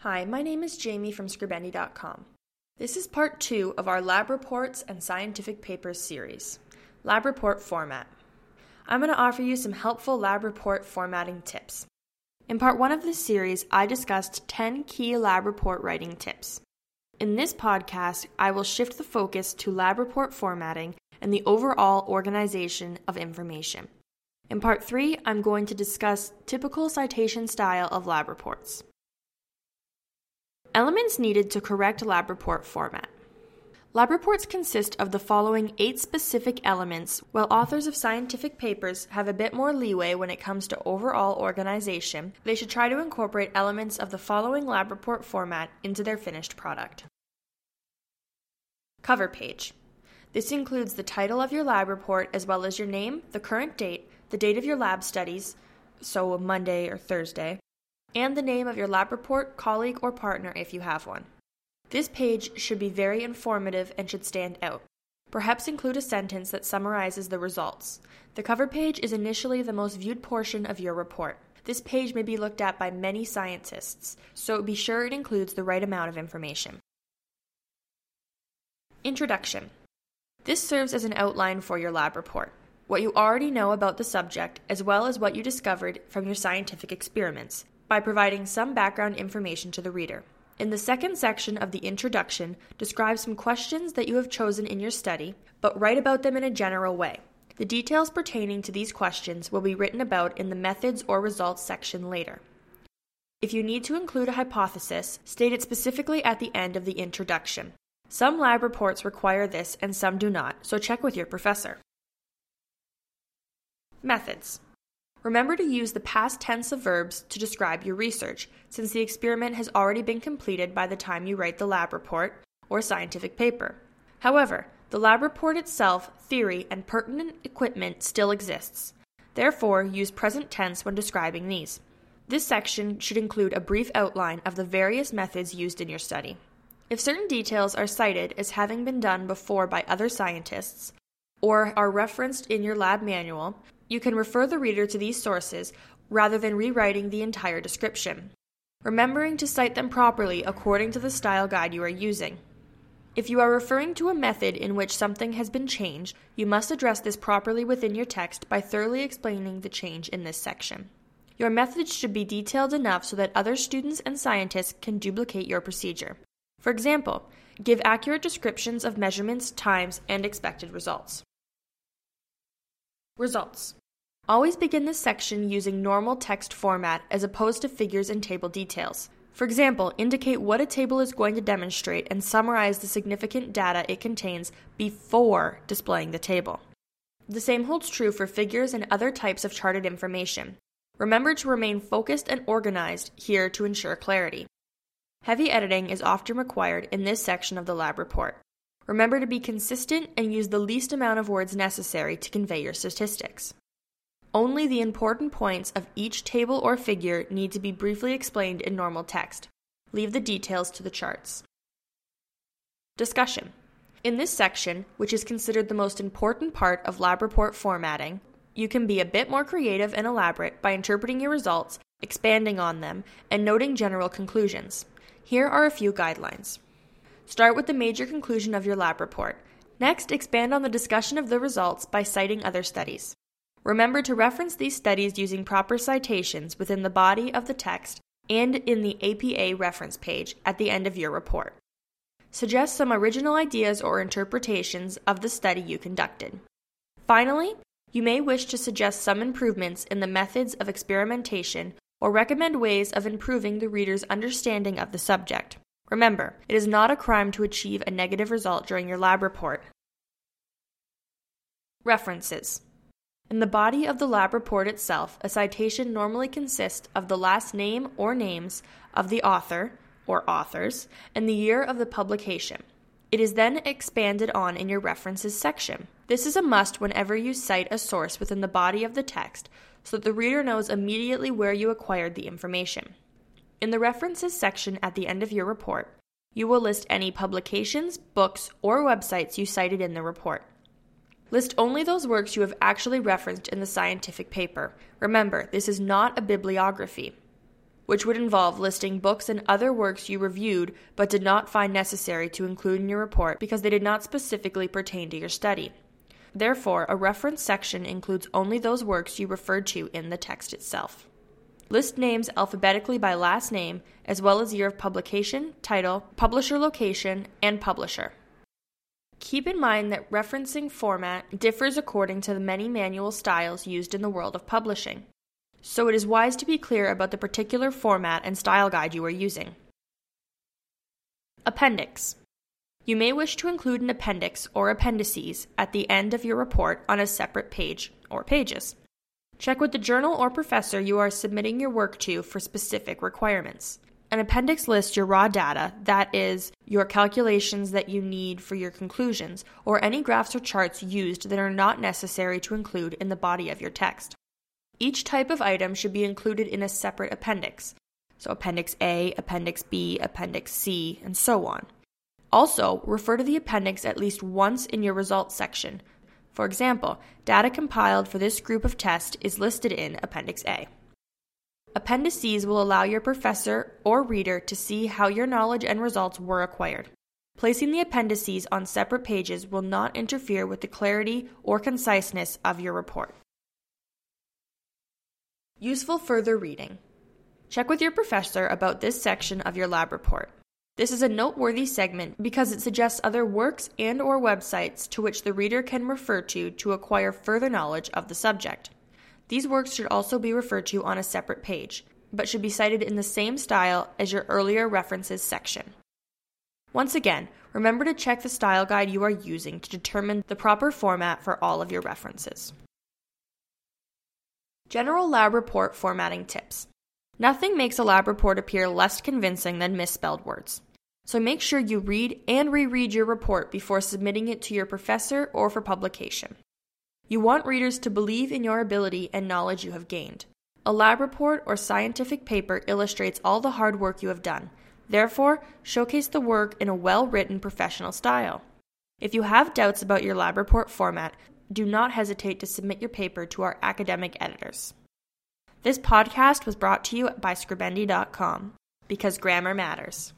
Hi, my name is Jamie from Scribendi.com. This is part two of our Lab Reports and Scientific Papers series, Lab Report Format. I'm going to offer you some helpful lab report formatting tips. In part one of this series, I discussed 10 key lab report writing tips. In this podcast, I will shift the focus to lab report formatting and the overall organization of information. In part three, I'm going to discuss typical citation style of lab reports. Elements needed to correct lab report format. Lab reports consist of the following eight specific elements, while authors of scientific papers have a bit more leeway when it comes to overall organization, they should try to incorporate elements of the following lab report format into their finished product. Cover page. This includes the title of your lab report as well as your name, the current date, the date of your lab studies, so Monday or Thursday, and the name of your lab report, colleague, or partner if you have one. This page should be very informative and should stand out. Perhaps include a sentence that summarizes the results. The cover page is initially the most viewed portion of your report. This page may be looked at by many scientists, so be sure it includes the right amount of information. Introduction This serves as an outline for your lab report what you already know about the subject, as well as what you discovered from your scientific experiments, by providing some background information to the reader. In the second section of the introduction, describe some questions that you have chosen in your study, but write about them in a general way. The details pertaining to these questions will be written about in the methods or results section later. If you need to include a hypothesis, state it specifically at the end of the introduction. Some lab reports require this and some do not, so check with your professor. Methods. Remember to use the past tense of verbs to describe your research, since the experiment has already been completed by the time you write the lab report or scientific paper. However, the lab report itself, theory, and pertinent equipment still exists. Therefore, use present tense when describing these. This section should include a brief outline of the various methods used in your study. If certain details are cited as having been done before by other scientists, or are referenced in your lab manual, you can refer the reader to these sources rather than rewriting the entire description, remembering to cite them properly according to the style guide you are using. If you are referring to a method in which something has been changed, you must address this properly within your text by thoroughly explaining the change in this section. Your methods should be detailed enough so that other students and scientists can duplicate your procedure. For example, give accurate descriptions of measurements, times, and expected results. Results. Always begin this section using normal text format as opposed to figures and table details. For example, indicate what a table is going to demonstrate and summarize the significant data it contains before displaying the table. The same holds true for figures and other types of charted information. Remember to remain focused and organized here to ensure clarity. Heavy editing is often required in this section of the lab report. Remember to be consistent and use the least amount of words necessary to convey your statistics. Only the important points of each table or figure need to be briefly explained in normal text. Leave the details to the charts. Discussion. In this section, which is considered the most important part of lab report formatting, you can be a bit more creative and elaborate by interpreting your results, expanding on them, and noting general conclusions. Here are a few guidelines. Start with the major conclusion of your lab report. Next, expand on the discussion of the results by citing other studies. Remember to reference these studies using proper citations within the body of the text and in the APA reference page at the end of your report. Suggest some original ideas or interpretations of the study you conducted. Finally, you may wish to suggest some improvements in the methods of experimentation or recommend ways of improving the reader's understanding of the subject. Remember, it is not a crime to achieve a negative result during your lab report. References In the body of the lab report itself, a citation normally consists of the last name or names of the author or authors and the year of the publication. It is then expanded on in your references section. This is a must whenever you cite a source within the body of the text so that the reader knows immediately where you acquired the information. In the references section at the end of your report, you will list any publications, books, or websites you cited in the report. List only those works you have actually referenced in the scientific paper. Remember, this is not a bibliography. which would involve listing books and other works you reviewed but did not find necessary to include in your report because they did not specifically pertain to your study. Therefore, a reference section includes only those works you referred to in the text itself. List names alphabetically by last name, as well as year of publication, title, publisher location, and publisher. Keep in mind that referencing format differs according to the many manual styles used in the world of publishing, so it is wise to be clear about the particular format and style guide you are using. Appendix You may wish to include an appendix or appendices at the end of your report on a separate page or pages. Check with the journal or professor you are submitting your work to for specific requirements. An appendix lists your raw data, that is, your calculations that you need for your conclusions, or any graphs or charts used that are not necessary to include in the body of your text. Each type of item should be included in a separate appendix. So, Appendix A, Appendix B, Appendix C, and so on. Also, refer to the appendix at least once in your results section. For example, data compiled for this group of tests is listed in Appendix A. Appendices will allow your professor or reader to see how your knowledge and results were acquired. Placing the appendices on separate pages will not interfere with the clarity or conciseness of your report. Useful further reading. Check with your professor about this section of your lab report. This is a noteworthy segment because it suggests other works and or websites to which the reader can refer to to acquire further knowledge of the subject. These works should also be referred to on a separate page, but should be cited in the same style as your earlier references section. Once again, remember to check the style guide you are using to determine the proper format for all of your references. General lab report formatting tips. Nothing makes a lab report appear less convincing than misspelled words. So make sure you read and reread your report before submitting it to your professor or for publication. You want readers to believe in your ability and knowledge you have gained. A lab report or scientific paper illustrates all the hard work you have done. Therefore, showcase the work in a well written professional style. If you have doubts about your lab report format, do not hesitate to submit your paper to our academic editors. This podcast was brought to you by Scribendi.com because grammar matters.